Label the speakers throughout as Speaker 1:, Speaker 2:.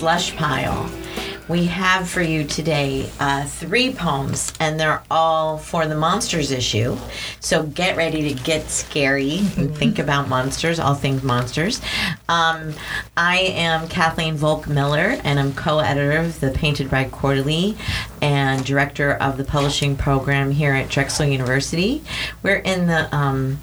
Speaker 1: Slush Pile. We have for you today uh, three poems, and they're all for the monsters issue. So get ready to get scary and think about monsters, all things monsters. Um, I am Kathleen Volk Miller, and I'm co editor of the Painted Bride Quarterly and director of the publishing program here at Drexel University. We're in the um,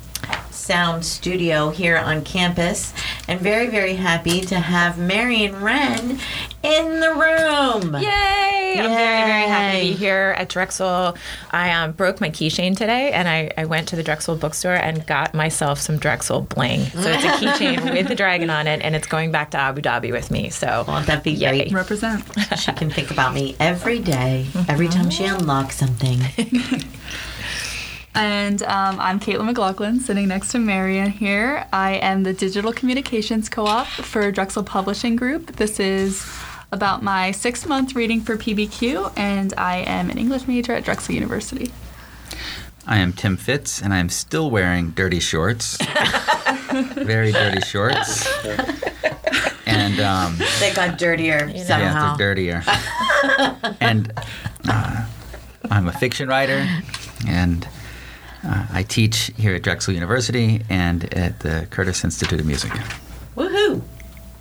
Speaker 1: sound studio here on campus and very very happy to have Marion Wrenn in the room
Speaker 2: Yay! I'm very, very happy to be here at Drexel. I um, broke my keychain today, and I, I went to the Drexel bookstore and got myself some Drexel bling. So it's a keychain with the dragon on it, and it's going back to Abu Dhabi with me. So
Speaker 1: Won't that be
Speaker 2: Yay.
Speaker 1: great
Speaker 3: Represent.
Speaker 1: she can think about me every day, every time she unlocks something
Speaker 3: And um, I'm Caitlin McLaughlin, sitting next to Marion here. I am the Digital Communications Co-op for Drexel Publishing Group. This is about my six-month reading for PBQ, and I am an English major at Drexel University.
Speaker 4: I am Tim Fitz, and I am still wearing dirty shorts. Very dirty shorts. And um,
Speaker 1: they got dirtier
Speaker 4: yeah,
Speaker 1: somehow
Speaker 4: they're dirtier. and uh, I'm a fiction writer, and uh, I teach here at Drexel University and at the Curtis Institute of Music.
Speaker 1: woohoo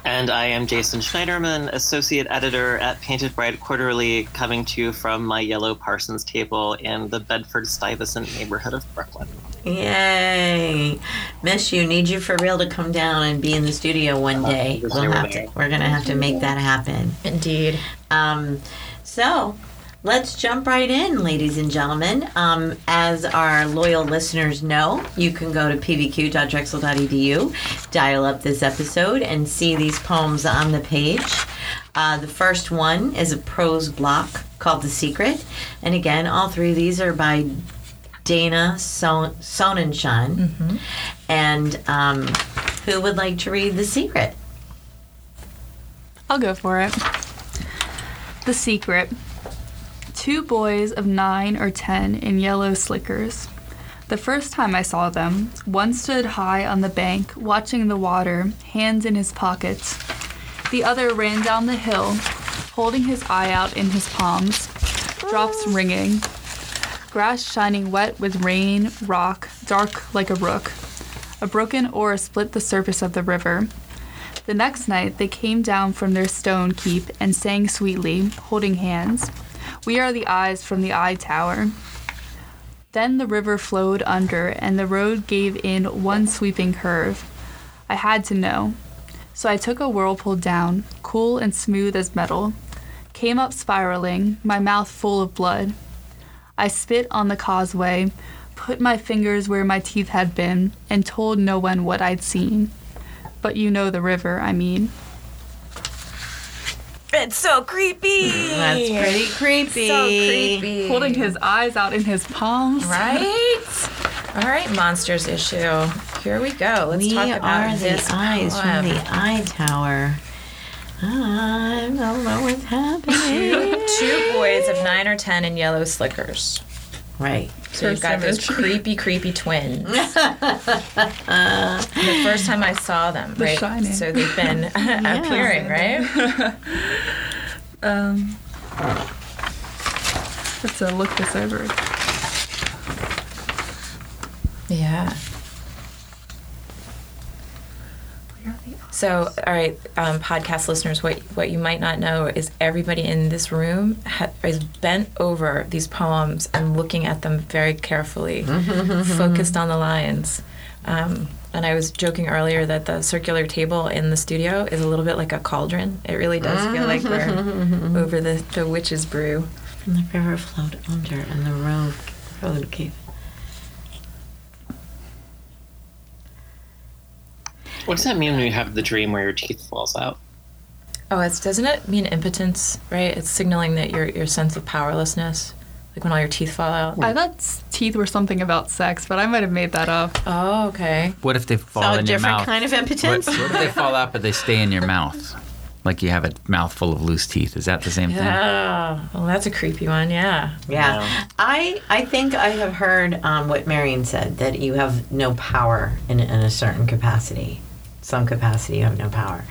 Speaker 5: And I am Jason Schneiderman, Associate Editor at Painted Bride Quarterly, coming to you from my yellow Parsons table in the Bedford Stuyvesant neighborhood of Brooklyn.
Speaker 1: Yay! Miss you. Need you for real to come down and be in the studio one day.
Speaker 5: wish
Speaker 1: we'll have to, we're gonna have to make that happen.
Speaker 2: indeed.
Speaker 1: Um, so let's jump right in, ladies and gentlemen. Um, as our loyal listeners know, you can go to pbq.drexel.edu, dial up this episode, and see these poems on the page. Uh, the first one is a prose block called The Secret. And again, all three of these are by Dana Son- Sonnenschein. And um, who would like to read The Secret?
Speaker 3: I'll go for it. The Secret. Two boys of nine or ten in yellow slickers. The first time I saw them, one stood high on the bank, watching the water, hands in his pockets. The other ran down the hill, holding his eye out in his palms, drops ringing, grass shining wet with rain, rock, dark like a rook. A broken oar split the surface of the river. The next night, they came down from their stone keep and sang sweetly, holding hands. We are the eyes from the eye tower. Then the river flowed under, and the road gave in one sweeping curve. I had to know. So I took a whirlpool down, cool and smooth as metal, came up spiraling, my mouth full of blood. I spit on the causeway, put my fingers where my teeth had been, and told no one what I'd seen. But you know the river, I mean.
Speaker 2: It's so creepy.
Speaker 1: That's pretty creepy.
Speaker 2: So creepy.
Speaker 3: Holding his eyes out in his palms.
Speaker 2: Right? All right, monsters issue. Here we go. Let's
Speaker 1: we
Speaker 2: talk about
Speaker 1: are the eyes
Speaker 2: poem.
Speaker 1: from the eye tower. I don't know what's happening.
Speaker 2: Two boys of nine or ten in yellow slickers.
Speaker 1: Right.
Speaker 2: So you've got those creepy, creepy twins. the first time I saw them,
Speaker 3: The
Speaker 2: right?
Speaker 3: Shining.
Speaker 2: So they've been appearing, right?
Speaker 3: Um, let's uh, look this over.
Speaker 2: Yeah. So, all right, um, podcast listeners, what what you might not know is everybody in this room ha- is bent over these poems and looking at them very carefully, focused on the lines. Um, and I was joking earlier that the circular table in the studio is a little bit like a cauldron. It really does feel like we're over the, the witch's brew.
Speaker 1: And the river flowed under, and the road road gave.
Speaker 5: What does that mean when you have the dream where your teeth falls out?
Speaker 2: Oh, it's doesn't it mean impotence, right? It's signaling that your your sense of powerlessness, like when all your teeth fall out.
Speaker 3: I thought s- teeth were something about sex, but I might have made that up.
Speaker 2: Oh, okay.
Speaker 4: What if they fall
Speaker 1: So a
Speaker 4: in your
Speaker 1: different
Speaker 4: mouth?
Speaker 1: kind of impotence.
Speaker 4: what if they fall out but they stay in your mouth? Like you have a mouth full of loose teeth. Is that the same thing?
Speaker 2: Yeah. Well, that's a creepy one. Yeah.
Speaker 1: Yeah,
Speaker 5: Yeah.
Speaker 1: I I think I have heard um, what Marion said that you have no power in, in a certain capacity. Some capacity you have no power.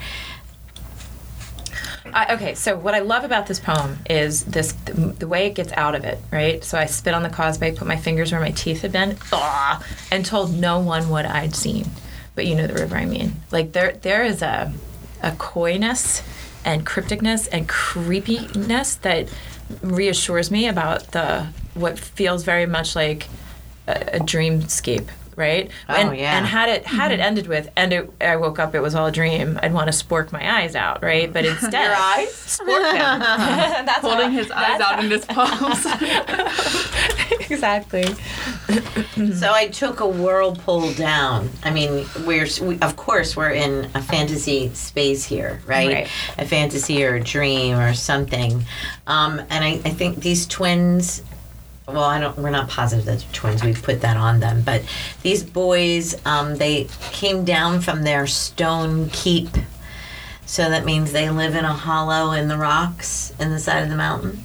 Speaker 2: I, okay, so what I love about this poem is this the, way it gets out of it, right? So I spit on the causeway, put my fingers where my teeth had been, ah, and told no one what I'd seen. But you know the river I mean. Like there there is a a coyness and crypticness and creepiness that reassures me about the what feels very much like a, a dreamscape right
Speaker 1: Oh,
Speaker 2: and,
Speaker 1: yeah.
Speaker 2: and had it had it ended with and it, i woke up it was all a dream i'd want to spork my eyes out right but instead
Speaker 1: Your eyes?
Speaker 2: spork them that's
Speaker 3: Holding his eyes out in his palms.
Speaker 2: exactly
Speaker 1: So I took a whirlpool down. I mean, we're we, of course we're in a fantasy space here, right?
Speaker 2: Right.
Speaker 1: A fantasy or a dream or something. Um, and I, I think these twins. Well, I don't. We're not positive that they're twins. We've put that on them, but these boys, um, they came down from their stone keep. So that means they live in a hollow in the rocks in the side of the mountain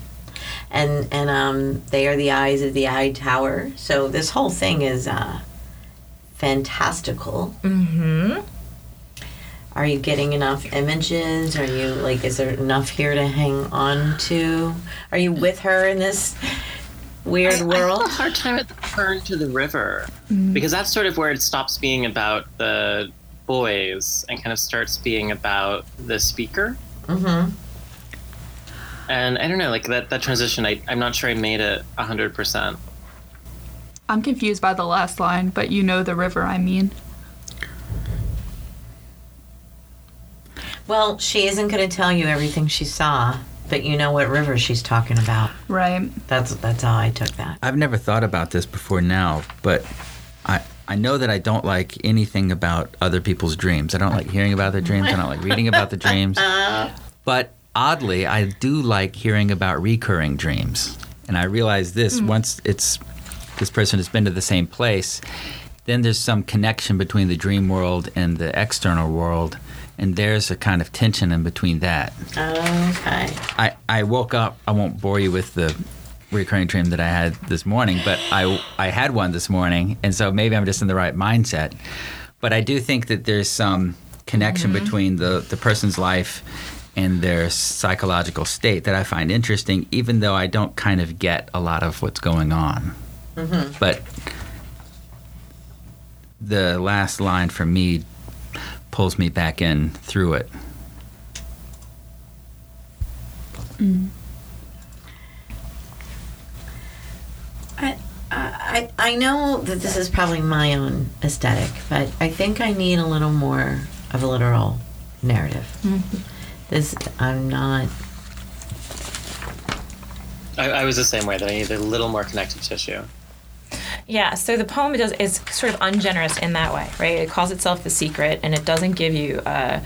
Speaker 1: and and um, they are the eyes of the eye tower. So this whole thing is uh, fantastical.
Speaker 2: mm-hmm
Speaker 1: Are you getting enough images? Are you like, is there enough here to hang on to? Are you with her in this weird
Speaker 5: I
Speaker 1: world?
Speaker 5: have a hard time at the turn to the river because that's sort of where it stops being about the boys and kind of starts being about the speaker.
Speaker 1: Mm-hmm.
Speaker 5: And I don't know, like that, that transition, I, I'm not sure I made it 100%.
Speaker 3: I'm confused by the last line, but you know the river I mean.
Speaker 1: Well, she isn't going to tell you everything she saw, but you know what river she's talking about.
Speaker 3: Right.
Speaker 1: That's that's how I took that.
Speaker 4: I've never thought about this before now, but I I know that I don't like anything about other people's dreams. I don't like hearing about their dreams. I don't like reading about the dreams. But oddly, I do like hearing about recurring dreams. And I realize this mm. once it's this person has been to the same place, then there's some connection between the dream world and the external world, and there's a kind of tension in between that.
Speaker 1: Okay.
Speaker 4: I, I woke up. I won't bore you with the recurring dream that I had this morning, but I I had one this morning, and so maybe I'm just in the right mindset. But I do think that there's some connection mm-hmm. between the the person's life and their psychological state that I find interesting, even though I don't kind of get a lot of what's going on. Mm-hmm. But the last line for me pulls me back in through it. Mm.
Speaker 1: I, I, I know that this is probably my own aesthetic, but I think I need a little more of a literal narrative. Mm-hmm. This, I'm not.
Speaker 5: I, I was the same way, that I needed a little more connective tissue.
Speaker 2: Yeah, so the poem does is sort of ungenerous in that way, right? It calls itself the secret, and it doesn't give you uh,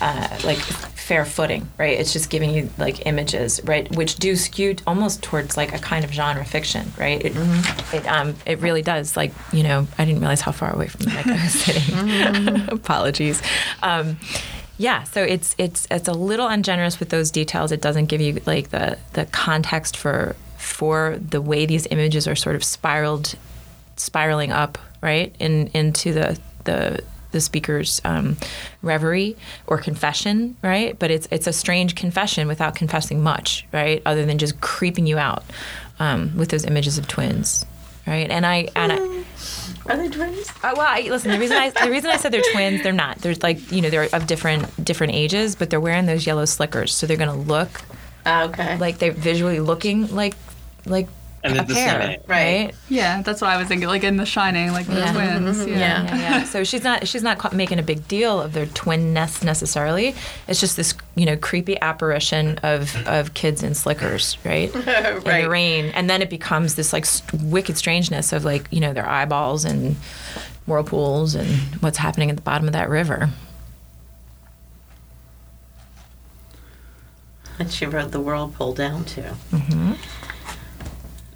Speaker 2: uh, like fair footing, right? It's just giving you like images, right, which do skew almost towards like a kind of genre fiction, right? It it um it really does. Like you know, I didn't realize how far away from the mic I was sitting. Apologies. Um, yeah, so it's it's it's a little ungenerous with those details. It doesn't give you like the the context for for the way these images are sort of spiraled spiraling up right in into the the the speaker's um, reverie or confession, right? But it's it's a strange confession without confessing much, right? Other than just creeping you out um, with those images of twins, right? And I and I,
Speaker 1: Are they twins?
Speaker 2: uh, well, I, listen. The reason I the reason I said they're twins, they're not. They're like you know they're of different different ages, but they're wearing those yellow slickers, so they're gonna look
Speaker 1: Okay.
Speaker 2: like they're visually looking like like
Speaker 5: And
Speaker 2: a
Speaker 5: they're
Speaker 2: pair, right?
Speaker 3: Yeah, that's what I was thinking. Like in The Shining, like the
Speaker 2: Yeah.
Speaker 3: twins. Mm-hmm, mm-hmm, yeah.
Speaker 2: yeah, yeah. So she's not she's not ca- making a big deal of their twinness necessarily. It's just this you know creepy apparition of of kids in slickers, right? In the rain, and then it becomes this like st- wicked strangeness of like you know their eyeballs and whirlpools and what's happening at the bottom of that river.
Speaker 1: And she wrote the whirlpool down too. Mm-hmm.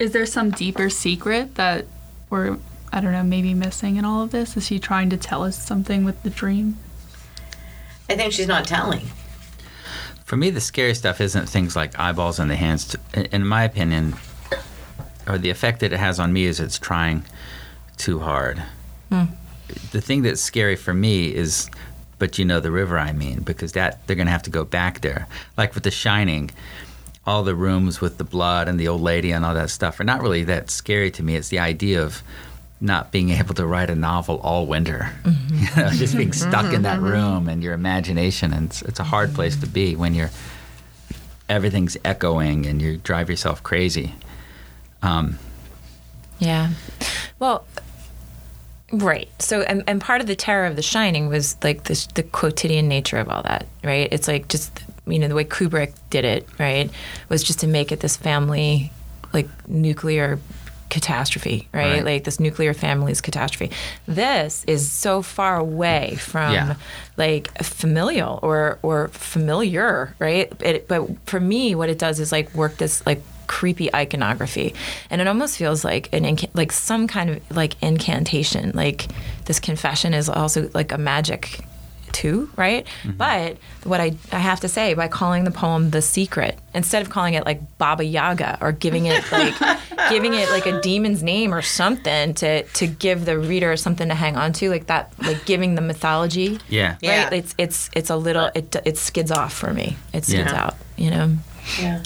Speaker 3: Is there some deeper secret that we're, I don't know, maybe missing in all of this? Is she trying to tell us something with the dream?
Speaker 1: I think she's not telling.
Speaker 4: For me, the scary stuff isn't things like eyeballs in the hands. In in my opinion, or the effect that it has on me is it's trying too hard. Hmm. The thing that's scary for me is but you know the river I mean, because that they're going to have to go back there. Like with The Shining, all the rooms with the blood and the old lady and all that stuff are not really that scary to me. It's the idea of not being able to write a novel all winter, you know, just being stuck in that room and your imagination, and it's, it's a hard place to be when you're everything's echoing and you drive yourself crazy. Um,
Speaker 2: Yeah. Well, right. So, and, and part of the terror of The Shining was like this, the quotidian nature of all that, right? It's like just, you know, the way Kubrick did it, right? Was just to make it this family, like nuclear catastrophe, right?
Speaker 4: Right.
Speaker 2: Like this nuclear family's catastrophe. This is so far away from
Speaker 4: Yeah.
Speaker 2: like familial or or familiar, right? It, but for me, what it does is like work this like creepy iconography, and it almost feels like an inca- like some kind of like incantation. Like this confession is also like a magic too, right? But what I, I have to say, by calling the poem "The Secret" instead of calling it like Baba Yaga or giving it like giving it like a demon's name or something to to give the reader something to hang on to, like that, like giving the mythology.
Speaker 4: yeah.
Speaker 1: Yeah.
Speaker 2: It's it's it's a little it it skids off for me. It skids
Speaker 4: Yeah.
Speaker 2: out, you know.
Speaker 1: Yeah.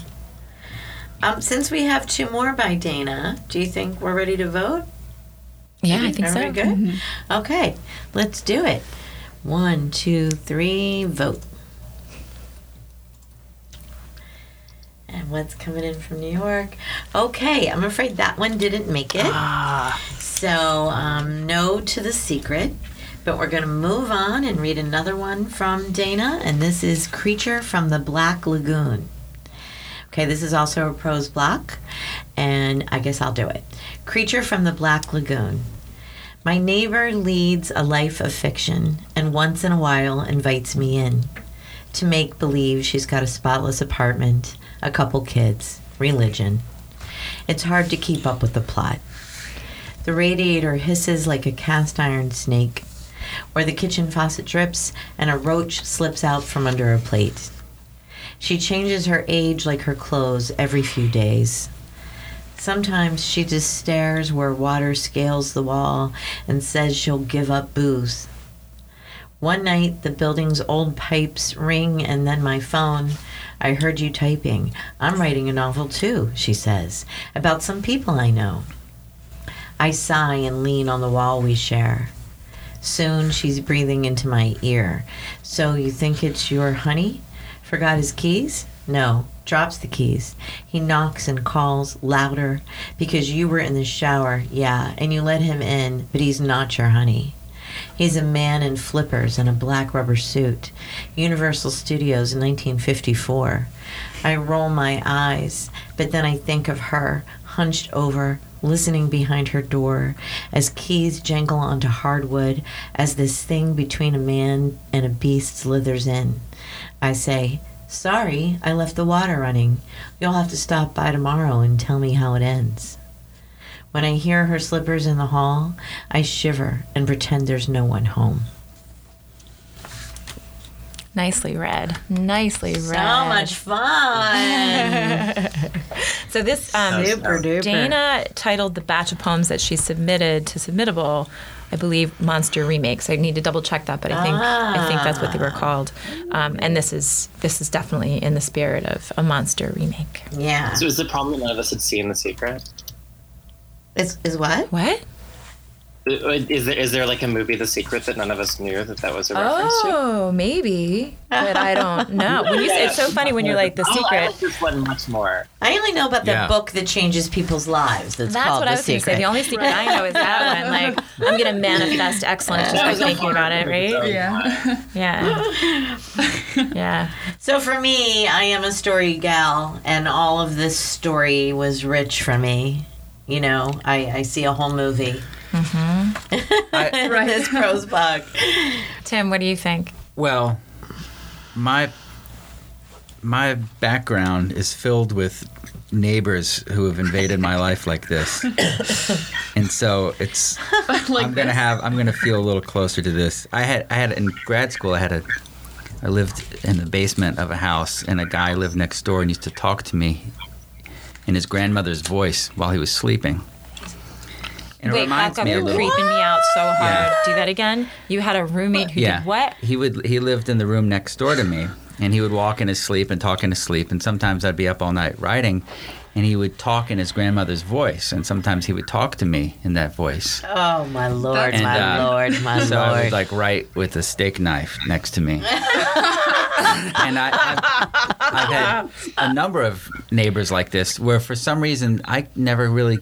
Speaker 1: Um, since we have two more by Dana, do you think we're ready to vote?
Speaker 2: Yeah, I think
Speaker 1: Are
Speaker 2: so.
Speaker 1: we good? Okay, let's do it. One, two, three, vote. And what's coming in from New York? Okay, I'm afraid that one didn't make it. Ah. So, um, no to the secret. But we're going to move on and read another one from Dana, and this is Creature from the Black Lagoon. Okay, this is also a prose block, and I guess I'll do it. Creature from the Black Lagoon. My neighbor leads a life of fiction and once in a while invites me in to make believe she's got a spotless apartment, a couple kids, religion. It's hard to keep up with the plot. The radiator hisses like a cast iron snake, or the kitchen faucet drips and a roach slips out from under a plate. She changes her age like her clothes every few days. Sometimes she just stares where water scales the wall and says she'll give up booze. One night, the building's old pipes ring, and then my phone. I heard you typing. I'm writing a novel too, she says, about some people I know. I sigh and lean on the wall we share. Soon she's breathing into my ear. So you think it's your honey? Forgot his keys? No. Drops the keys. He knocks and calls louder because you were in the shower, yeah, and you let him in, but he's not your honey. He's a man in flippers and a black rubber suit. Universal Studios 1954. I roll my eyes, but then I think of her, hunched over, listening behind her door, as keys jangle onto hardwood, as this thing between a man and a beast slithers in. I say, Sorry, I left the water running. You'll have to stop by tomorrow and tell me how it ends. When I hear her slippers in the hall, I shiver and pretend there's no one home.
Speaker 2: Nicely read. Nicely read.
Speaker 1: So much fun!
Speaker 2: So this um,
Speaker 1: Super duper.
Speaker 2: Dana titled the batch of poems that she submitted to Submittable, I believe, monster remakes. I need to double check that, but I think I think that's what they were called. Um, and this is this is definitely in the spirit of a monster remake.
Speaker 1: Yeah.
Speaker 5: So is the problem that none of us had seen The Secret?
Speaker 1: Is, is what?
Speaker 2: What?
Speaker 5: Is there, is there like a movie, The Secret, that none of us knew that that was a reference to?
Speaker 2: Oh, maybe, but I don't know. When you say, it's so funny when you're like the
Speaker 5: Oh, I
Speaker 2: secret.
Speaker 5: like this one much more.
Speaker 1: I only know about the
Speaker 4: Yeah.
Speaker 1: book that changes people's lives. That's,
Speaker 2: That's
Speaker 1: called
Speaker 2: what
Speaker 1: The
Speaker 2: I was going to say. The only secret I know is that one. Like, I'm going to manifest excellence just by thinking about it, right?
Speaker 3: Yeah.
Speaker 2: Yeah. Yeah.
Speaker 1: So for me, I am a story gal, and all of this story was rich for me. You know, I, I see a whole movie Mm-hmm.
Speaker 4: I,
Speaker 1: in this prose book.
Speaker 2: Tim, what do you think?
Speaker 4: well, my my background is filled with neighbors who have invaded my life like this, and so it's
Speaker 3: like
Speaker 4: I'm gonna
Speaker 3: this.
Speaker 4: have I'm gonna feel a little closer to this. I had I had in grad school I had a I lived in the basement of a house and a guy lived next door and used to talk to me in his grandmother's voice while he was sleeping. And it
Speaker 2: Wait,
Speaker 4: reminds
Speaker 2: back up.
Speaker 4: me a
Speaker 2: You're
Speaker 4: little.
Speaker 2: creeping me out so hard.
Speaker 4: Yeah.
Speaker 2: Do that again. You had a roommate who
Speaker 4: yeah.
Speaker 2: did what?
Speaker 4: He would. He lived in the room next door to me, and he would walk in his sleep and talk in his sleep. And sometimes I'd be up all night writing, and he would talk in his grandmother's voice, and sometimes he would talk to me in that voice.
Speaker 1: Oh my lord,
Speaker 3: That's
Speaker 1: my
Speaker 4: uh,
Speaker 1: lord, my
Speaker 4: so I
Speaker 1: lord.
Speaker 4: would like write with a steak knife next to me. and I, I've, I've had a number of neighbors like this where for some reason I never really,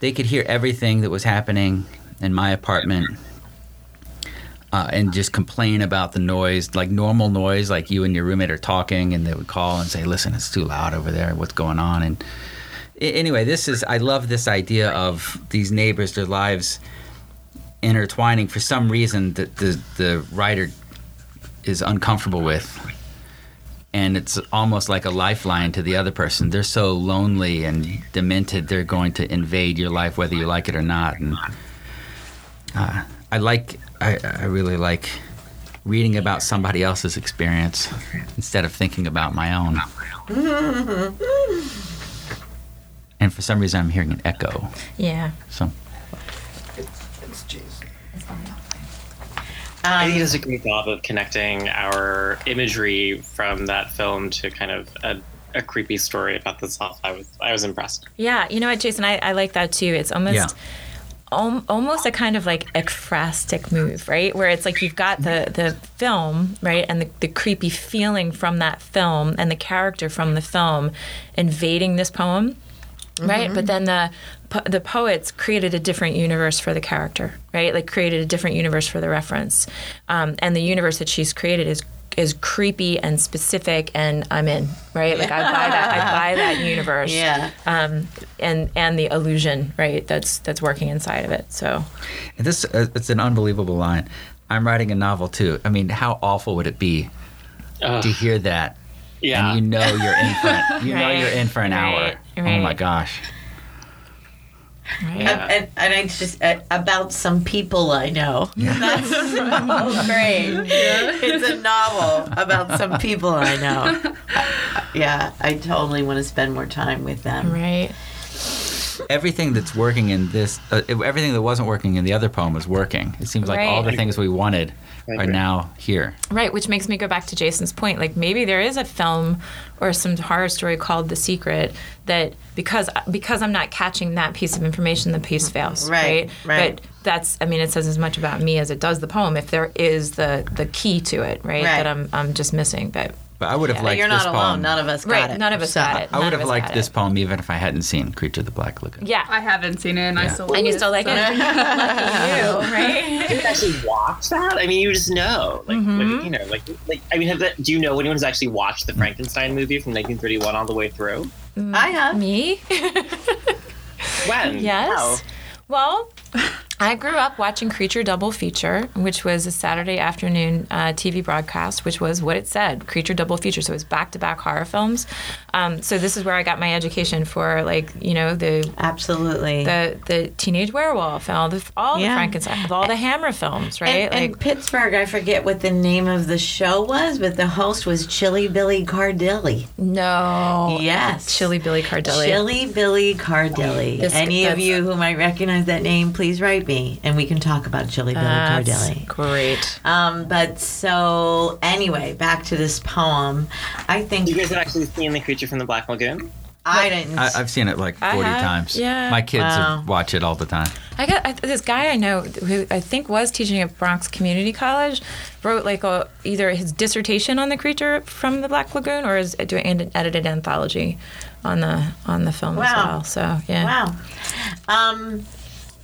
Speaker 4: they could hear everything that was happening in my apartment. Uh, and just complain about the noise, like normal noise, like you and your roommate are talking, and they would call and say, "Listen, it's too loud over there. What's going on?" And anyway, this is I love this idea of these neighbors, their lives intertwining for some reason that the the writer is uncomfortable with. And it's almost like a lifeline to the other person. They're so lonely and demented. They're going to invade your life whether you like it or not. And uh, I like, I, I really like reading about somebody else's experience instead of thinking about my own. and for some reason, I'm hearing an echo.
Speaker 2: Yeah.
Speaker 4: So
Speaker 5: I think he
Speaker 1: Um,
Speaker 5: does a great job of connecting our imagery from that film to kind of a, a creepy story about the South. I was I was impressed.
Speaker 2: Yeah. You know what, Jason? I, I like that too. It's almost.
Speaker 4: Yeah.
Speaker 2: al- Almost a kind of like ekphrastic move, right? Where it's like you've got the the film, right, and the, the creepy feeling from that film, and the character from the film invading this poem, right? But then the po- the poets created a different universe for the character, right? Like created a different universe for the reference, um, and the universe that she's created is is creepy and specific, and I'm in, right? Like I buy that, I buy that universe,
Speaker 1: yeah.
Speaker 2: um, and and the illusion, right? That's that's working inside of it. So
Speaker 4: And this uh, it's an unbelievable line. I'm writing a novel too. I mean, how awful would it be
Speaker 5: Ugh,
Speaker 4: to hear that
Speaker 5: yeah,
Speaker 4: and you know you're in for an, you know you're in for an hour.
Speaker 2: right,
Speaker 4: Oh my gosh.
Speaker 5: Yeah.
Speaker 1: And, and I just uh, about some people I know. That's so great. It's a novel about some people I know. yeah, I totally want to spend more time with them.
Speaker 2: right.
Speaker 4: Everything that's working in this, uh, everything that wasn't working in the other poem was working. It seems like all the things we wanted are now here.
Speaker 2: Right, which makes me go back to Jason's point. Like maybe there is a film or some horror story called The Secret that because because I'm not catching that piece of information, the piece fails.
Speaker 1: Right, right.
Speaker 2: But that's I mean, it says as much about me as it does the poem. If there is the the key to it, right,
Speaker 1: Right.
Speaker 2: that I'm I'm just missing. But
Speaker 4: But I would have
Speaker 2: Yeah.
Speaker 4: liked
Speaker 1: You're
Speaker 4: this
Speaker 1: not alone.
Speaker 4: poem.
Speaker 1: None of us got
Speaker 2: right,
Speaker 1: it.
Speaker 2: none of us
Speaker 1: So-
Speaker 2: got it.
Speaker 4: I
Speaker 2: None
Speaker 4: would have liked this
Speaker 2: it.
Speaker 4: poem even if I hadn't seen Creature of the Black Lagoon.
Speaker 2: Yeah,
Speaker 3: I haven't seen it, and I
Speaker 4: Yeah.
Speaker 3: still
Speaker 2: and you still like
Speaker 3: so-
Speaker 2: it. Lucky you, right?
Speaker 5: you actually watch that? I mean, you just know, like,
Speaker 2: Mm-hmm.
Speaker 5: like, you know, like, like. I mean, have that, do you know anyone who's actually watched the Frankenstein movie from 1931 all the way through?
Speaker 1: I have.
Speaker 2: Me?
Speaker 5: When?
Speaker 2: Yes.
Speaker 5: How?
Speaker 2: Well, I grew up watching Creature Double Feature, which was a Saturday afternoon uh, TV broadcast, which was what it said Creature Double Feature. So it was back to back horror films. Um, so this is where I got my education for, like, you know, the.
Speaker 1: Absolutely.
Speaker 2: The, the teenage werewolf and all the all
Speaker 1: Yeah.
Speaker 2: the Frankenstein all the Hammer films right
Speaker 1: and, and
Speaker 2: like
Speaker 1: Pittsburgh, I forget what the name of the show was, but the host was Chilly Billy Cardille.
Speaker 2: no
Speaker 1: Yes.
Speaker 2: Chilly Billy Cardille
Speaker 1: Chilly Billy Cardille.
Speaker 2: This-
Speaker 1: Any of you who might recognize that name, please write me, and we can talk about Chilly Billy
Speaker 2: That's
Speaker 1: Cardille.
Speaker 2: great
Speaker 1: Um, but so anyway, back to this poem. I think
Speaker 5: You guys have actually seen the creature from the Black Lagoon?
Speaker 1: I didn't.
Speaker 4: I, I've seen it like 40
Speaker 2: have,
Speaker 4: times.
Speaker 2: yeah.
Speaker 4: My kids
Speaker 1: Wow.
Speaker 4: watch it all the time.
Speaker 2: I got I, this guy I know who I think was teaching at Bronx Community College, wrote like a either his dissertation on the creature from the Black Lagoon or is doing an edited anthology on the on the film as well. So yeah,
Speaker 1: wow. Um,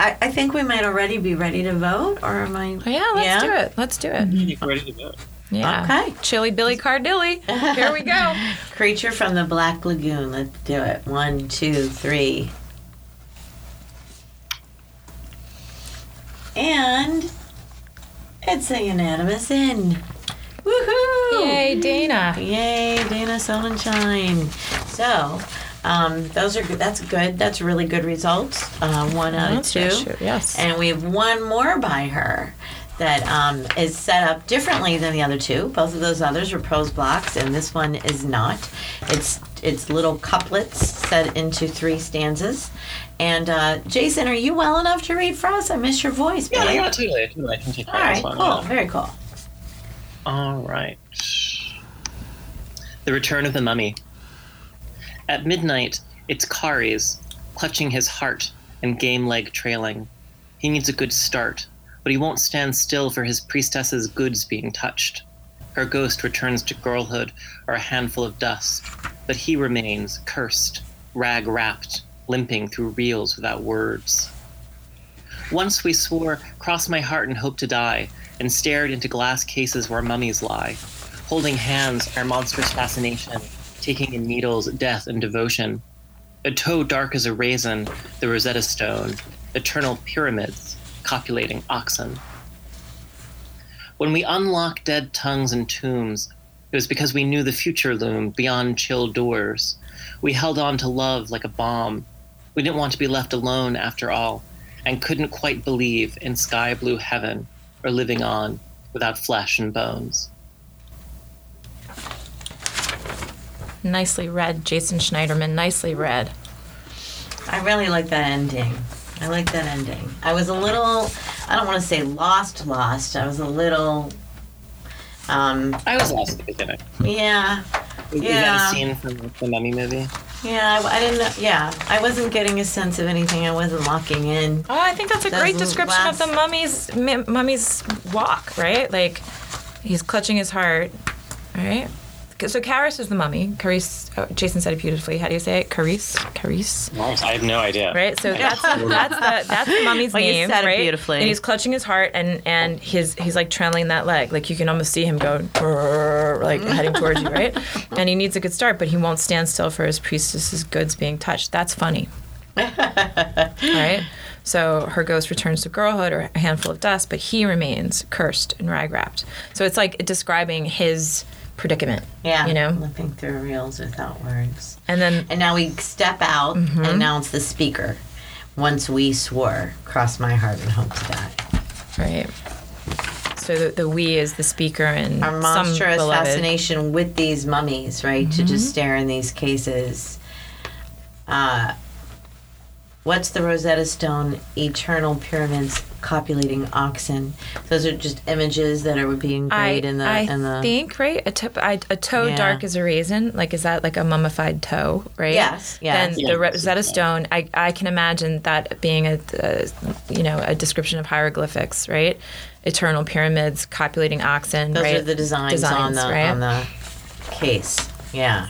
Speaker 1: I, I think we might already be ready to vote, or am I?
Speaker 2: Oh, yeah, let's do it. Let's do it.
Speaker 5: You're ready to vote.
Speaker 2: Yeah.
Speaker 1: Okay.
Speaker 2: Chilly Billy Cardille. Here we go.
Speaker 1: Creature from the Black Lagoon. Let's do it. One, two, three. And it's a unanimous in. Woohoo!
Speaker 2: Yay, Dana.
Speaker 1: Yay, Dana Sonnenschein. So, um, those are good. That's good. That's really good results. Uh, one out of two.
Speaker 2: Shoot, yes.
Speaker 1: And we have one more by her that um, is set up differently than the other two. Both of those others were prose blocks, and this one is not. It's it's little couplets set into three stanzas. And uh, Jason, are you well enough to read for us? I miss your voice.
Speaker 5: Yeah,
Speaker 1: babe.
Speaker 5: yeah, totally. totally. I can take
Speaker 1: All
Speaker 5: care of
Speaker 1: right, cool,
Speaker 5: yeah.
Speaker 1: very cool.
Speaker 5: All right. The Return of the Mummy. At midnight, it's Kharis, clutching his heart and game leg trailing. He needs a good start, but he won't stand still for his priestess's goods being touched. Her ghost returns to girlhood or a handful of dust, but he remains cursed, rag wrapped, limping through reels without words. Once we swore, cross my heart and hope to die, and stared into glass cases where mummies lie, holding hands, our monstrous fascination, taking in needles, death, and devotion. A toe dark as a raisin, the Rosetta Stone, eternal pyramids, copulating oxen. When we unlocked dead tongues and tombs, it was because we knew the future loomed beyond chill doors. We held on to love like a bomb. We didn't want to be left alone after all, and couldn't quite believe in sky blue heaven or living on without flesh and bones.
Speaker 2: Nicely read, Jason Schneiderman. Nicely read.
Speaker 1: I really like that ending. I like that ending. I was a little, I don't want to say lost, lost. I was a little, um,
Speaker 5: I was lost at the beginning.
Speaker 1: yeah,
Speaker 5: Is that
Speaker 1: Yeah.
Speaker 5: a scene from the Mummy movie?
Speaker 1: yeah. I, I didn't know. Yeah, I wasn't getting a sense of anything. I wasn't locking in.
Speaker 2: Oh, I think that's a
Speaker 1: Those
Speaker 2: great description of the mummy's mummy's walk, right? Like he's clutching his heart, right? So Kharis is the mummy. Kharis, oh, Jason said it beautifully. How do you say it? Kharis, Kharis,
Speaker 5: I have no idea.
Speaker 2: right? So that's that's the that's the mummy's
Speaker 1: Well, you
Speaker 2: name,
Speaker 1: said it
Speaker 2: right?
Speaker 1: beautifully.
Speaker 2: And he's clutching his heart, and and his he's like trailing that leg, like you can almost see him go, like heading towards you, right? And he needs a good start, but he won't stand still for his priestess's goods being touched. That's funny. right? So her ghost returns to girlhood or a handful of dust, but he remains cursed and rag wrapped. So it's like describing his predicament.
Speaker 1: Yeah,
Speaker 2: You know?
Speaker 1: limping through reels without words.
Speaker 2: And then
Speaker 1: And now we step out,
Speaker 2: Mm-hmm.
Speaker 1: and now it's the speaker. Once we swore, cross my heart and hope to die.
Speaker 2: right. So the, the we is the speaker and
Speaker 1: Our monstrous
Speaker 2: beloved.
Speaker 1: fascination with these mummies, right? To
Speaker 2: Mm-hmm.
Speaker 1: just stare in these cases. Uh, what's the Rosetta Stone? Eternal pyramids copulating oxen. Those are just images that are being
Speaker 2: I,
Speaker 1: in the
Speaker 2: I
Speaker 1: in the.
Speaker 2: think right a, to- I- a toe
Speaker 1: Yeah.
Speaker 2: dark as a raisin like is that like a mummified toe right
Speaker 1: Yes, yes.
Speaker 2: then
Speaker 5: Yeah.
Speaker 2: the Rosetta Stone I, I can imagine that being a, a you know a description of hieroglyphics right eternal pyramids copulating oxen
Speaker 1: those
Speaker 2: right?
Speaker 1: are the designs, on the
Speaker 2: right?
Speaker 1: on the case. Yeah.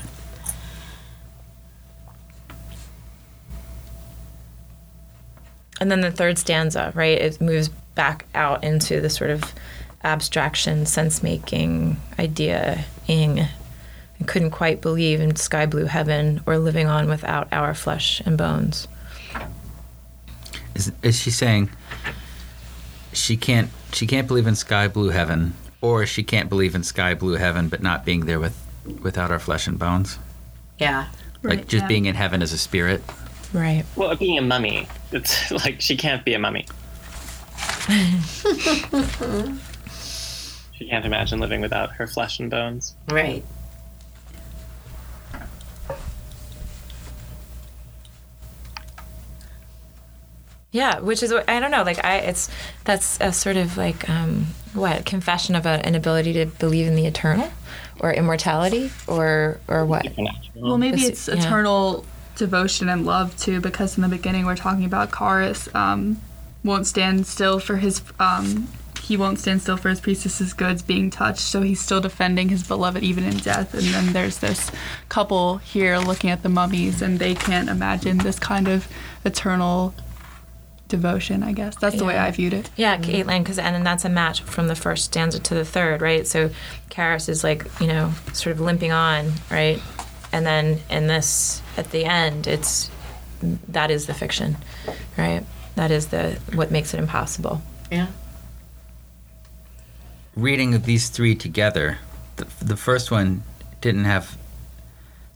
Speaker 2: And then the third stanza, right? It moves back out into the sort of abstraction, sense making idea ing. I couldn't quite believe in sky blue heaven or living on without our flesh and bones.
Speaker 4: Is, is she saying she can't she can't believe in sky blue heaven, or she can't believe in sky blue heaven, but not being there with without our flesh and bones,
Speaker 1: Yeah.
Speaker 4: like
Speaker 3: Right,
Speaker 4: just
Speaker 3: yeah.
Speaker 4: being in heaven as a spirit?
Speaker 2: Right.
Speaker 5: Well, being a mummy, it's like she can't be a mummy. she can't imagine living without her flesh and bones.
Speaker 1: Right.
Speaker 2: Yeah, which is I don't know. Like I, it's that's a sort of like um, what confession of a, an ability to believe in the eternal, or immortality, or or what?
Speaker 3: Well, maybe
Speaker 2: This-
Speaker 3: it's
Speaker 2: yeah.
Speaker 3: eternal devotion and love too, because in the beginning we're talking about Kharis um, won't stand still for his um, he won't stand still for his priestess's goods being touched, so he's still defending his beloved even in death. And then there's this couple here looking at the mummies, and they can't imagine this kind of eternal devotion. I guess that's the way I viewed it.
Speaker 2: Yeah, Caitlin, because and then that's a match from the first stanza to the third, right? So Kharis is like, you know, sort of limping on, right? And then in this, at the end, it's that is the fiction, right? That is the what makes it impossible.
Speaker 1: Yeah.
Speaker 4: reading of these three together, the, the first one didn't have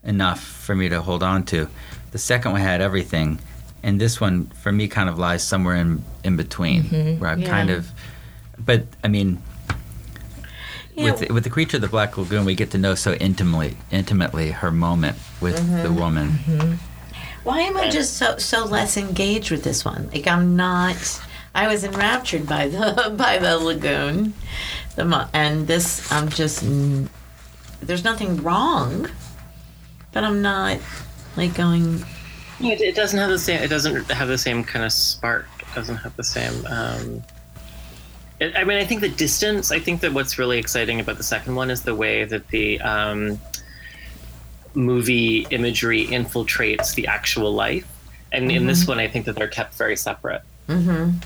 Speaker 4: enough for me to hold on to. The second one had everything, and this one for me kind of lies somewhere in in between, mm-hmm. where I'm kind of. But I mean,
Speaker 1: Yeah.
Speaker 4: with with the creature of the Black Lagoon, we get to know so intimately intimately her moment with the
Speaker 1: Mm-hmm.
Speaker 4: woman.
Speaker 1: Why am I just so so less engaged with this one? Like I'm not. I was enraptured by the by the lagoon, the mo- and this I'm just. There's nothing wrong, but I'm not like going.
Speaker 5: It, it doesn't have the same. It doesn't have the same kind of spark. It doesn't have the same. Um, it, I mean, I think the distance. I think that what's really exciting about the second one is the way that the um, movie imagery infiltrates the actual life, and in this one, I think that they're kept very separate.
Speaker 1: Mm-hmm.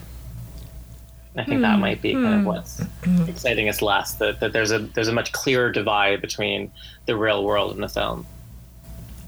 Speaker 5: I think that might be kind of what's exciting us less. That, that there's a there's a much clearer divide between the real world and the film.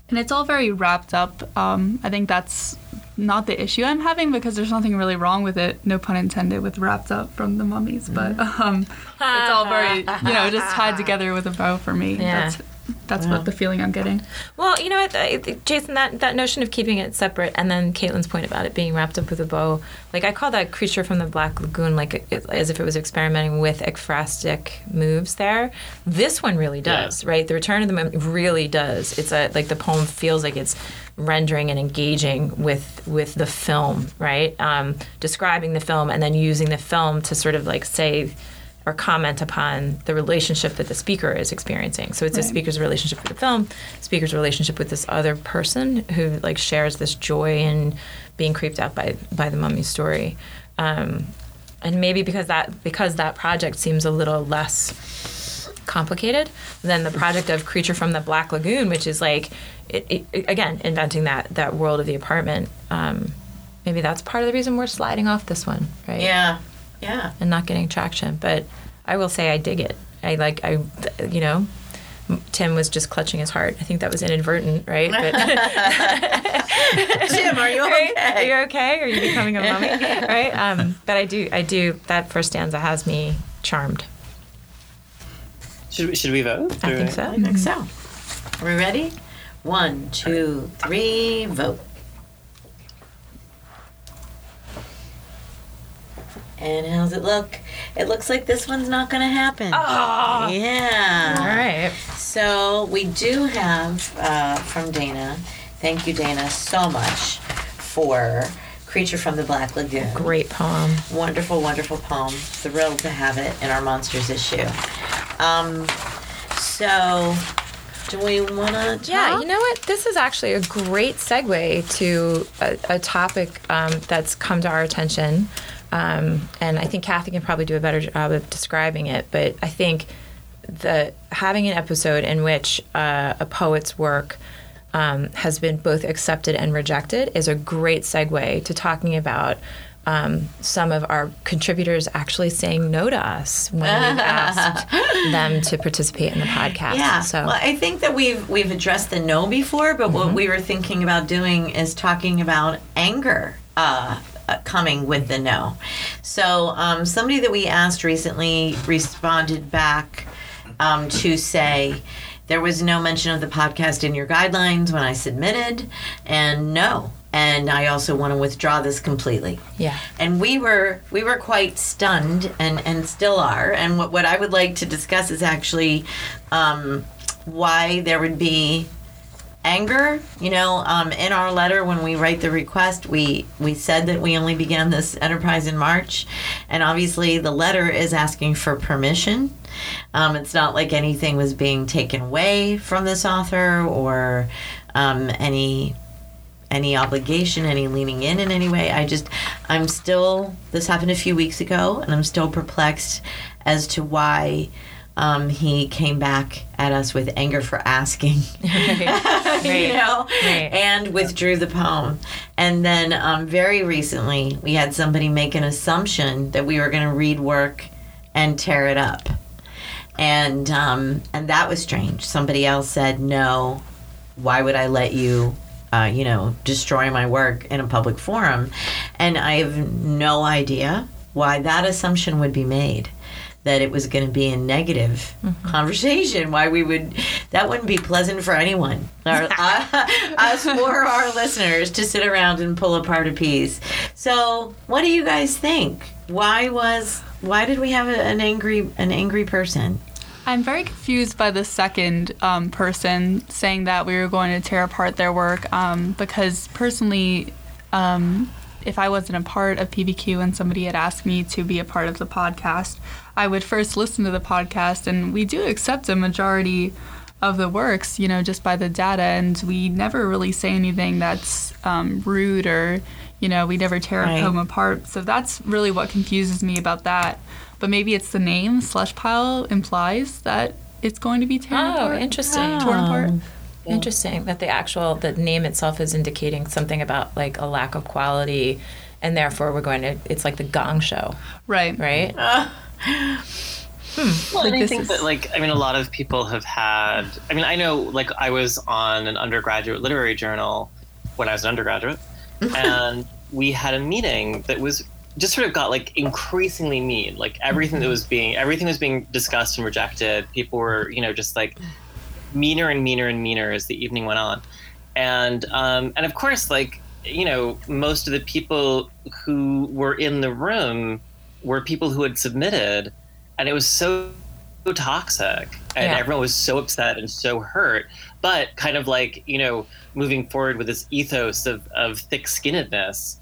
Speaker 3: And it's all very wrapped up. Um, I think that's not the issue I'm having because there's nothing really wrong with it, no pun intended, with wrapped up from the mummies. But um, it's all very, you know, just tied together with a bow for me.
Speaker 2: Yeah.
Speaker 3: That's that's what the feeling I'm getting.
Speaker 2: Well, you know what, I- I- Jason, that, that notion of keeping it separate, and then Caitlin's point about it being wrapped up with a bow, like I call that creature from the Black Lagoon, like it, as if it was experimenting with ekphrastic moves there. This one really does, right? The Return of the Moon really does. It's a like the poem feels like it's rendering and engaging with with the film, right? Um, describing the film and then using the film to sort of like say or comment upon the relationship that the speaker is experiencing. So it's a speaker's relationship with the film, speaker's relationship with this other person who like shares this joy in being creeped out by by the mummy story. Um, and maybe because that because that project seems a little less complicated than the project of creature from the black lagoon which is like it, it, again inventing that that world of the apartment um, maybe that's part of the reason we're sliding off this one right
Speaker 1: Yeah, yeah.
Speaker 2: and not getting traction. But I will say I dig it. I like I, you know, Tim was just clutching his heart. I think that was inadvertent, right? But
Speaker 1: Jim, are you okay?
Speaker 2: Are you okay? Are you becoming a mummy? right? Um, but I do, I do. That first stanza has me charmed.
Speaker 5: Should we, should we vote?
Speaker 2: I think so.
Speaker 1: I think so. Are we ready? One, two, three, vote. And how's it look? It looks like this one's not going to happen.
Speaker 2: Oh.
Speaker 1: Yeah.
Speaker 2: All right.
Speaker 1: So we do have uh, from Dana. Thank you, Dana, so much for Creature from the Black Lagoon.
Speaker 2: Great poem.
Speaker 1: Wonderful, wonderful poem. Thrilled to have it in our Monsters issue. Um, so, do we want to?
Speaker 2: Yeah, you know what? This is actually a great segue to a, a topic um, that's come to our attention. Um, and I think Kathy can probably do a better job of describing it. But I think the having an episode in which uh, a poet's work um, has been both accepted and rejected is a great segue to talking about um, some of our contributors actually saying no to us when we've asked them to participate in the podcast.
Speaker 1: Yeah.
Speaker 2: So
Speaker 1: Well, I think that we've we've addressed the no before, but what we were thinking about doing is talking about anger. Uh, uh, coming with the no. So um, somebody that we asked recently responded back um, to say there was no mention of the podcast in your guidelines when I submitted, and no. And I also want to withdraw this completely.
Speaker 2: Yeah.
Speaker 1: and we were we were quite stunned and and still are. And what, what i would like to discuss is actually um, why there would be anger you know um, in our letter when we write the request. We we said that we only began this enterprise in march. And obviously the letter is asking for permission. Um, it's not like anything was being taken away from this author or um, any any obligation, any leaning in in any way. I just, I'm still, this happened a few weeks ago, and I'm still perplexed as to why um, he came back at us with anger for asking, you know,
Speaker 2: Right.
Speaker 1: and withdrew the poem. And then um, very recently, we had somebody make an assumption that we were going to read work and tear it up. And um, and that was strange. Somebody else said, "No, why would I let you, uh, you know, destroy my work in a public forum? And I have no idea why that assumption would be made. That it was going to be a negative conversation. Why we would, that wouldn't be pleasant for anyone, our, uh, us or our listeners, to sit around and pull apart a piece. So, what do you guys think? Why was, why did we have an angry, an angry person?
Speaker 3: I'm very confused by the second um, person saying that we were going to tear apart their work um, because personally, um, if I wasn't a part of PBQ and somebody had asked me to be a part of the podcast, I would first listen to the podcast, and we do accept a majority of the works, you know, just by the data, and we never really say anything that's um, rude or, you know, we never tear
Speaker 1: Right.
Speaker 3: a poem apart. So that's really what confuses me about that. But maybe it's the name slush pile implies that it's going to be torn
Speaker 2: Oh,
Speaker 3: apart.
Speaker 2: interesting.
Speaker 3: Torn apart.
Speaker 2: Interesting that the actual the name itself is indicating something about like a lack of quality, and therefore we're going to. It's like the Gong Show,
Speaker 3: Right.
Speaker 2: right? Hmm. Hmm.
Speaker 5: Well, and I think
Speaker 3: is-
Speaker 5: that, like, I mean, a lot of people have had. I mean, I know, like, I was on an undergraduate literary journal when I was an undergraduate, and we had a meeting that was just sort of got like increasingly mean. Like everything that was being, everything was being discussed and rejected. People were, you know, just like meaner and meaner and meaner as the evening went on, and um, and of course, like, you know, most of the people who were in the room were people who had submitted and it was so toxic and
Speaker 2: Yeah.
Speaker 5: everyone was so upset and so hurt but kind of like you know moving forward with this ethos of, of thick-skinnedness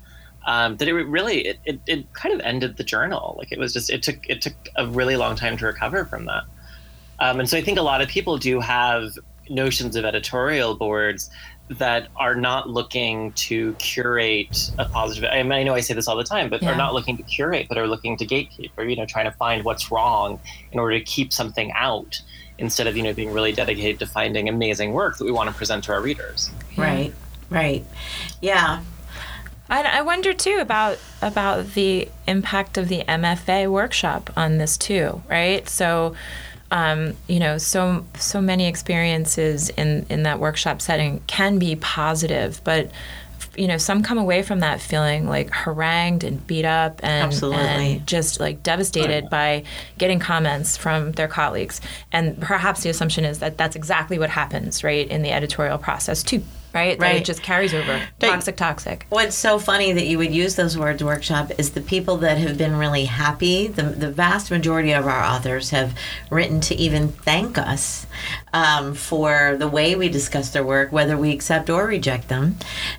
Speaker 5: um, that it really it, it, it kind of ended the journal like it was just it took it took a really long time to recover from that um, and so i think a lot of people do have notions of editorial boards that are not looking to curate a positive. I mean, I know I say this all the time, but
Speaker 2: Yeah.
Speaker 5: are not looking to curate, but are looking to gatekeep, or you know, trying to find what's wrong in order to keep something out instead of you know being really dedicated to finding amazing work that we want to present to our readers.
Speaker 1: Right. Right. Yeah.
Speaker 2: I, I wonder too about about the impact of the MFA workshop on this too, right? So, um, you know, so so many experiences in in that workshop setting can be positive, but you know, some come away from that feeling like harangued and beat up and, and just like devastated by getting comments from their colleagues. And perhaps the assumption is that that's exactly what happens, right, in the editorial process too, right? That
Speaker 1: Right.
Speaker 2: it just carries over. Toxic, toxic.
Speaker 1: What's so funny that you would use those words workshop is the people that have been really happy. The, the vast majority of our authors have written to even thank us um, for the way we discuss their work, whether we accept or reject them.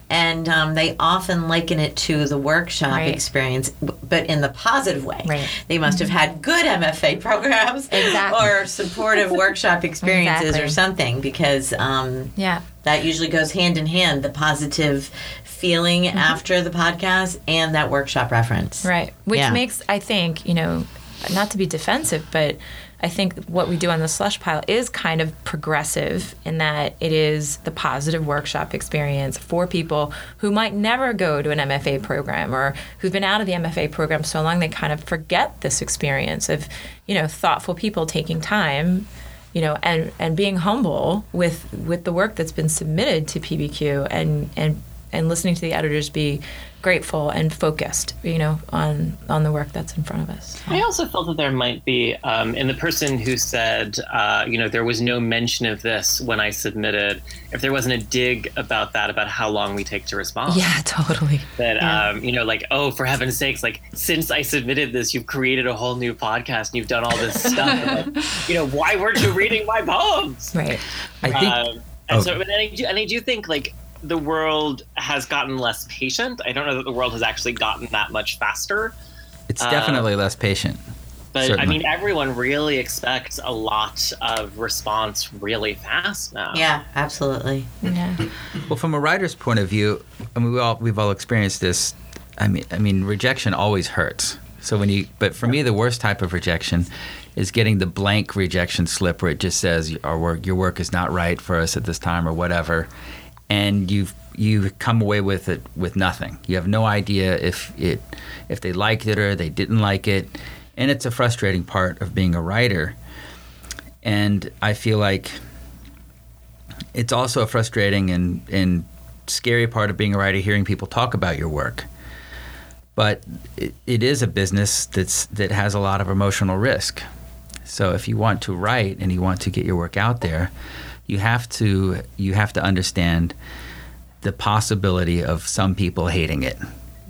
Speaker 1: And um, they often liken it to the workshop
Speaker 2: Right.
Speaker 1: experience, but in the positive way.
Speaker 2: Right.
Speaker 1: They must have had good MFA programs
Speaker 2: Exactly.
Speaker 1: or supportive workshop experiences
Speaker 2: Exactly.
Speaker 1: or something because um,
Speaker 2: Yeah.
Speaker 1: that usually goes hand in hand the positive feeling
Speaker 2: Mm-hmm.
Speaker 1: after the podcast and that workshop reference
Speaker 2: Right. Which
Speaker 1: Yeah.
Speaker 2: makes, I think, you know, not to be defensive, but I think what we do on the slush pile is kind of progressive in that it is the positive workshop experience for people who might never go to an MFA program or who've been out of the MFA program so long they kind of forget this experience of, you know, thoughtful people taking time you know, and and being humble with with the work that's been submitted to PBQ and and and listening to the editors be grateful and focused, you know, on on the work that's in front of us.
Speaker 5: I also felt that there might be, um, in the person who said, uh, you know, there was no mention of this when I submitted, if there wasn't a dig about that, about how long we take to respond.
Speaker 2: Yeah, totally.
Speaker 5: that um, you know like oh for heaven's sakes like since i submitted this you've created a whole new podcast and you've done all this stuff like, you know why weren't you reading my poems
Speaker 2: Right.
Speaker 4: I think
Speaker 5: um, and
Speaker 4: Oh.
Speaker 5: so and I, do, and I do think like the world has gotten less patient i don't know that the world has actually gotten that much faster
Speaker 4: it's definitely less patient.
Speaker 5: but i mean everyone really expects a lot of response really fast now
Speaker 1: yeah absolutely
Speaker 2: Yeah.
Speaker 4: Well, from a writer's point of view, I mean, we all we've all experienced this. I mean, I mean, rejection always hurts. So when you, but for me, the worst type of rejection is getting the blank rejection slip where it just says our work, your work is not right for us at this time or whatever, and you've you come away with it with nothing. You have no idea if it if they liked it or they didn't like it, and it's a frustrating part of being a writer. And I feel like it's also a frustrating and, and scary part of being a writer hearing people talk about your work but it, it is a business that's that has a lot of emotional risk so if you want to write and you want to get your work out there you have to you have to understand the possibility of some people hating it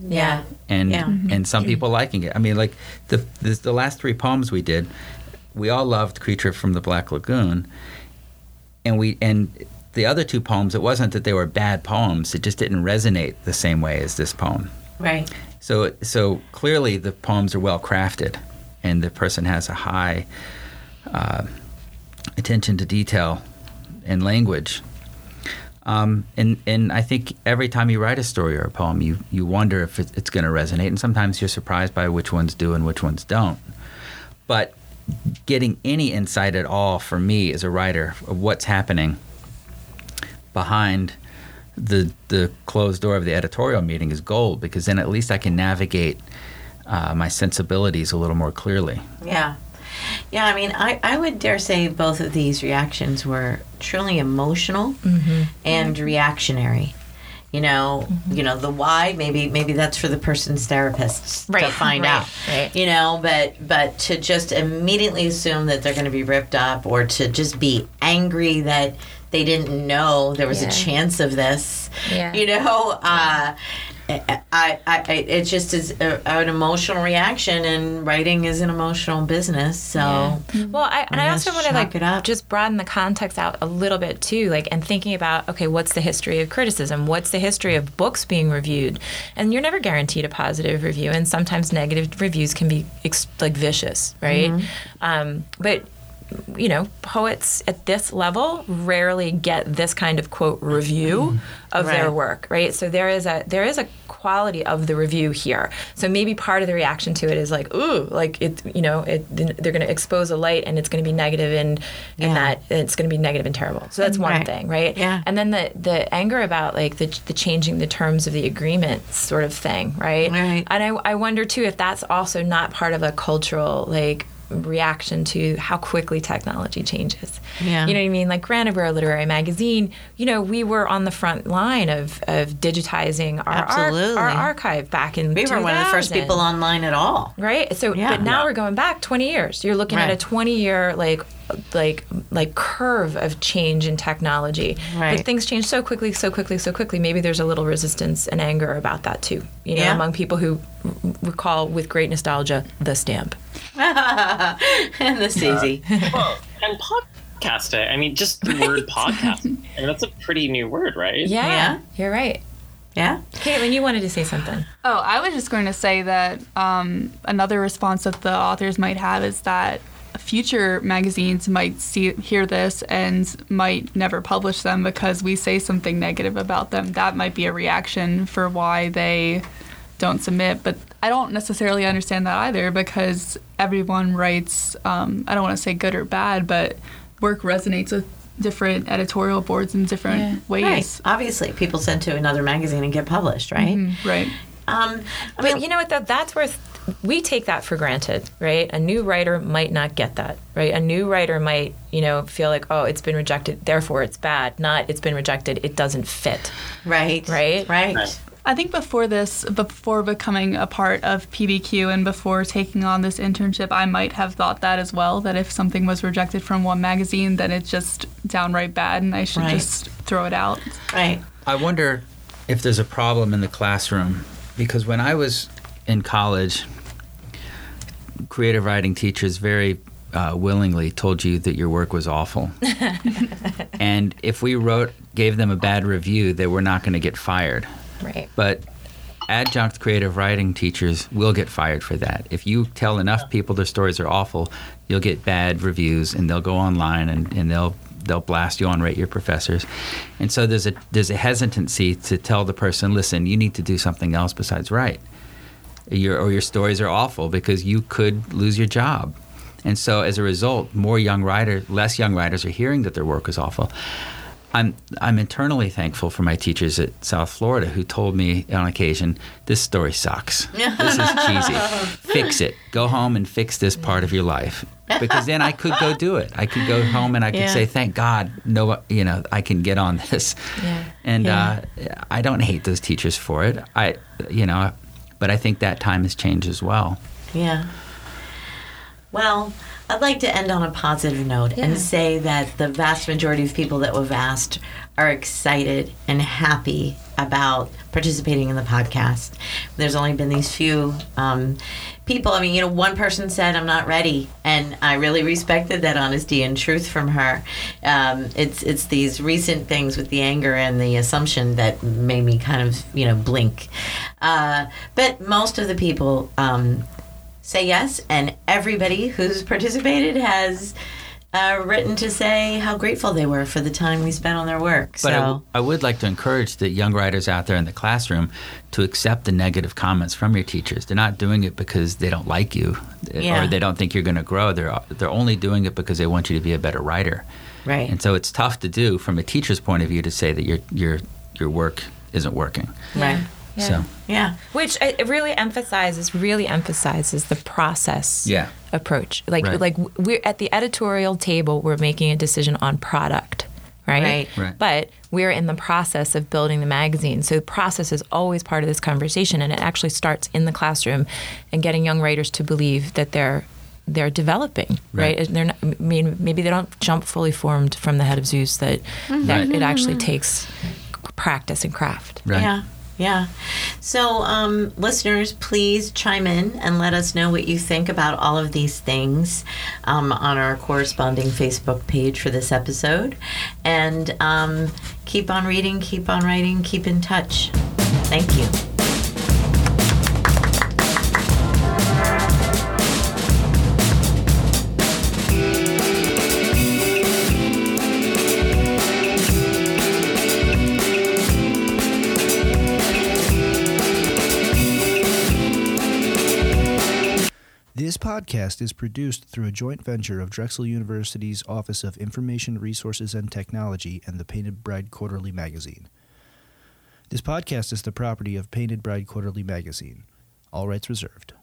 Speaker 1: yeah
Speaker 4: and
Speaker 1: Yeah.
Speaker 4: and some people liking it. I mean, like the, the the last three poems we did, we all loved Creature from the Black Lagoon, and we and the other two poems. It wasn't that they were bad poems; it just didn't resonate the same way as this poem.
Speaker 1: Right.
Speaker 4: So so clearly the poems are well crafted, and the person has a high uh, attention to detail and language. Um, and and I think every time you write a story or a poem, you you wonder if it, it's going to resonate, and sometimes you're surprised by which ones do and which ones don't. But getting any insight at all for me as a writer of what's happening behind the the closed door of the editorial meeting is gold because then at least I can navigate uh, my sensibilities a little more clearly.
Speaker 1: Yeah. Yeah, I mean, I, I would dare say both of these reactions were truly emotional and reactionary. You know, you know the why. Maybe maybe that's for the person's therapist
Speaker 2: right.
Speaker 1: to find
Speaker 2: right,
Speaker 1: out.
Speaker 2: right.
Speaker 1: You know, but but to just immediately assume that they're going to be ripped up, or to just be angry that they didn't know there was
Speaker 2: Yeah.
Speaker 1: a chance of this.
Speaker 2: Yeah.
Speaker 1: You know, uh, I, I, I, it just is a, an emotional reaction, and writing is an emotional business. So.
Speaker 2: Well, I, and I
Speaker 1: I
Speaker 2: also
Speaker 1: guess
Speaker 2: want to
Speaker 1: chalk
Speaker 2: like
Speaker 1: it up.
Speaker 2: just broaden the context out a little bit too, like and thinking about okay, what's the history of criticism? What's the history of books being reviewed? And you're never guaranteed a positive review, and sometimes negative reviews can be ex- like vicious, right?
Speaker 1: Mm-hmm.
Speaker 2: Um, but you know, poets at this level rarely get this kind of quote review of their work, right? So there is a there is a quality of the review here. So maybe part of the reaction to it is like, ooh, like it, you know, it, they're going to expose a light and it's going to be negative and
Speaker 1: Yeah.
Speaker 2: and that it's going to be negative and terrible. So that's one
Speaker 1: Right.
Speaker 2: thing, right?
Speaker 1: Yeah.
Speaker 2: And then the the anger about like the the changing the terms of the agreement sort of thing, right?
Speaker 1: Right.
Speaker 2: And I I wonder too if that's also not part of a cultural like reaction to how quickly technology changes.
Speaker 1: Yeah.
Speaker 2: You know what I mean? Like granted we're a literary magazine, you know, we were on the front line of, of digitizing our, ar-
Speaker 1: Absolutely.
Speaker 2: our archive back in
Speaker 1: We were one of the first people online at all.
Speaker 2: Right. So,
Speaker 1: Yeah.
Speaker 2: but now
Speaker 5: Yeah.
Speaker 2: we're going back 20 years. You're looking at a 20 year like like like curve of change in technology.
Speaker 1: Right.
Speaker 2: But things change so quickly, so quickly, so quickly. Maybe there's a little resistance and anger about that too. You know,
Speaker 1: Yeah.
Speaker 2: among people who r- recall with great nostalgia the stamp.
Speaker 1: and this easy.
Speaker 5: Well, and podcasting. I mean, just the word podcast. I mean, that's a pretty new word, right?
Speaker 2: Yeah,
Speaker 1: Yeah.
Speaker 2: you're right.
Speaker 1: Yeah.
Speaker 2: Caitlin, you wanted to say something.
Speaker 3: Oh, I was just going to say that um, another response that the authors might have is that future magazines might see hear this and might never publish them because we say something negative about them. That might be a reaction for why they don't submit. But I don't necessarily understand that either because everyone writes. Um, I don't want to say good or bad, but work resonates with different editorial boards in different
Speaker 2: Yeah.
Speaker 3: ways.
Speaker 1: Right. Obviously, people send to another magazine and get published, right?
Speaker 3: Mm, right.
Speaker 1: Um, I
Speaker 2: But
Speaker 1: mean,
Speaker 2: you know what? Though that's where th- we take that for granted, right? A new writer might not get that, right? A new writer might, you know, feel like, oh, it's been rejected, therefore it's bad. Not it's been rejected, it doesn't fit.
Speaker 1: right,
Speaker 2: Right?
Speaker 1: right.
Speaker 5: Right.
Speaker 3: I think before this, before becoming a part of PBQ and before taking on this internship, I might have thought that as well. That if something was rejected from one magazine, then it's just downright bad, and I should
Speaker 1: Right.
Speaker 3: just throw it out.
Speaker 1: right.
Speaker 4: I wonder if there's a problem in the classroom because when I was in college, creative writing teachers very uh, willingly told you that your work was awful. and if we wrote, gave them a bad review, they were not going to get fired.
Speaker 2: Right.
Speaker 4: But adjunct creative writing teachers will get fired for that. If you tell enough people their stories are awful, you'll get bad reviews and they'll go online and, and they'll they'll blast you on rate your professors. And so there's a there's a hesitancy to tell the person, listen, you need to do something else besides write. Your or your stories are awful because you could lose your job. And so as a result, more young writers, less young writers are hearing that their work is awful. I'm I'm internally thankful for my teachers at South Florida who told me on occasion, "This story sucks. This is cheesy. Fix it. Go home and fix this part of your life." Because then I could go do it. I could go home and I could
Speaker 1: Yeah.
Speaker 4: say, "Thank God, no, you know, I can get on this."
Speaker 2: Yeah.
Speaker 4: And
Speaker 1: Yeah.
Speaker 4: uh, I don't hate those teachers for it. I, you know, but I think that time has changed as well.
Speaker 1: Yeah. Well, I'd like to end on a positive note
Speaker 2: Yeah.
Speaker 1: and say that the vast majority of people that we've asked are excited and happy about participating in the podcast. There's only been these few um, people. I mean, you know, one person said, I'm not ready. And I really respected that honesty and truth from her. Um, it's, it's these recent things with the anger and the assumption that made me kind of, you know, blink. Uh, but most of the people, um, say yes, and everybody who's participated has uh, written to say how grateful they were for the time we spent on their work.
Speaker 4: But
Speaker 1: so
Speaker 4: I, w- I would like to encourage the young writers out there in the classroom to accept the negative comments from your teachers. They're not doing it because they don't like you
Speaker 1: Yeah.
Speaker 4: or they don't think you're going to grow. They're they're only doing it because they want you to be a better writer.
Speaker 1: right,
Speaker 4: And so it's tough to do from a teacher's point of view to say that your your your work isn't working.
Speaker 1: right,
Speaker 2: Yeah.
Speaker 4: So
Speaker 1: yeah,
Speaker 2: Which it it really emphasizes, really emphasizes the process
Speaker 4: Yeah.
Speaker 2: approach. Like,
Speaker 4: Right.
Speaker 2: like we're at the editorial table, we're making a decision on product, right?
Speaker 1: Right.
Speaker 4: Right.
Speaker 2: But we're in the process of building the magazine. So the process is always part of this conversation, and it actually starts in the classroom and getting young writers to believe that they're they're developing, right?
Speaker 4: Right.
Speaker 2: And They're not, I mean, maybe they don't jump fully formed from the head of Zeus. That mm-hmm. that
Speaker 4: Right.
Speaker 2: it actually takes practice and craft.
Speaker 4: right.
Speaker 1: yeah. Yeah. So, um, listeners, please chime in and let us know what you think about all of these things um, on our corresponding Facebook page for this episode. And um, keep on reading, keep on writing, keep in touch. Thank you.
Speaker 6: Podcast is produced through a joint venture of Drexel University's Office of Information Resources and Technology and the Painted Bride Quarterly Magazine. This podcast is the property of Painted Bride Quarterly Magazine. All rights reserved.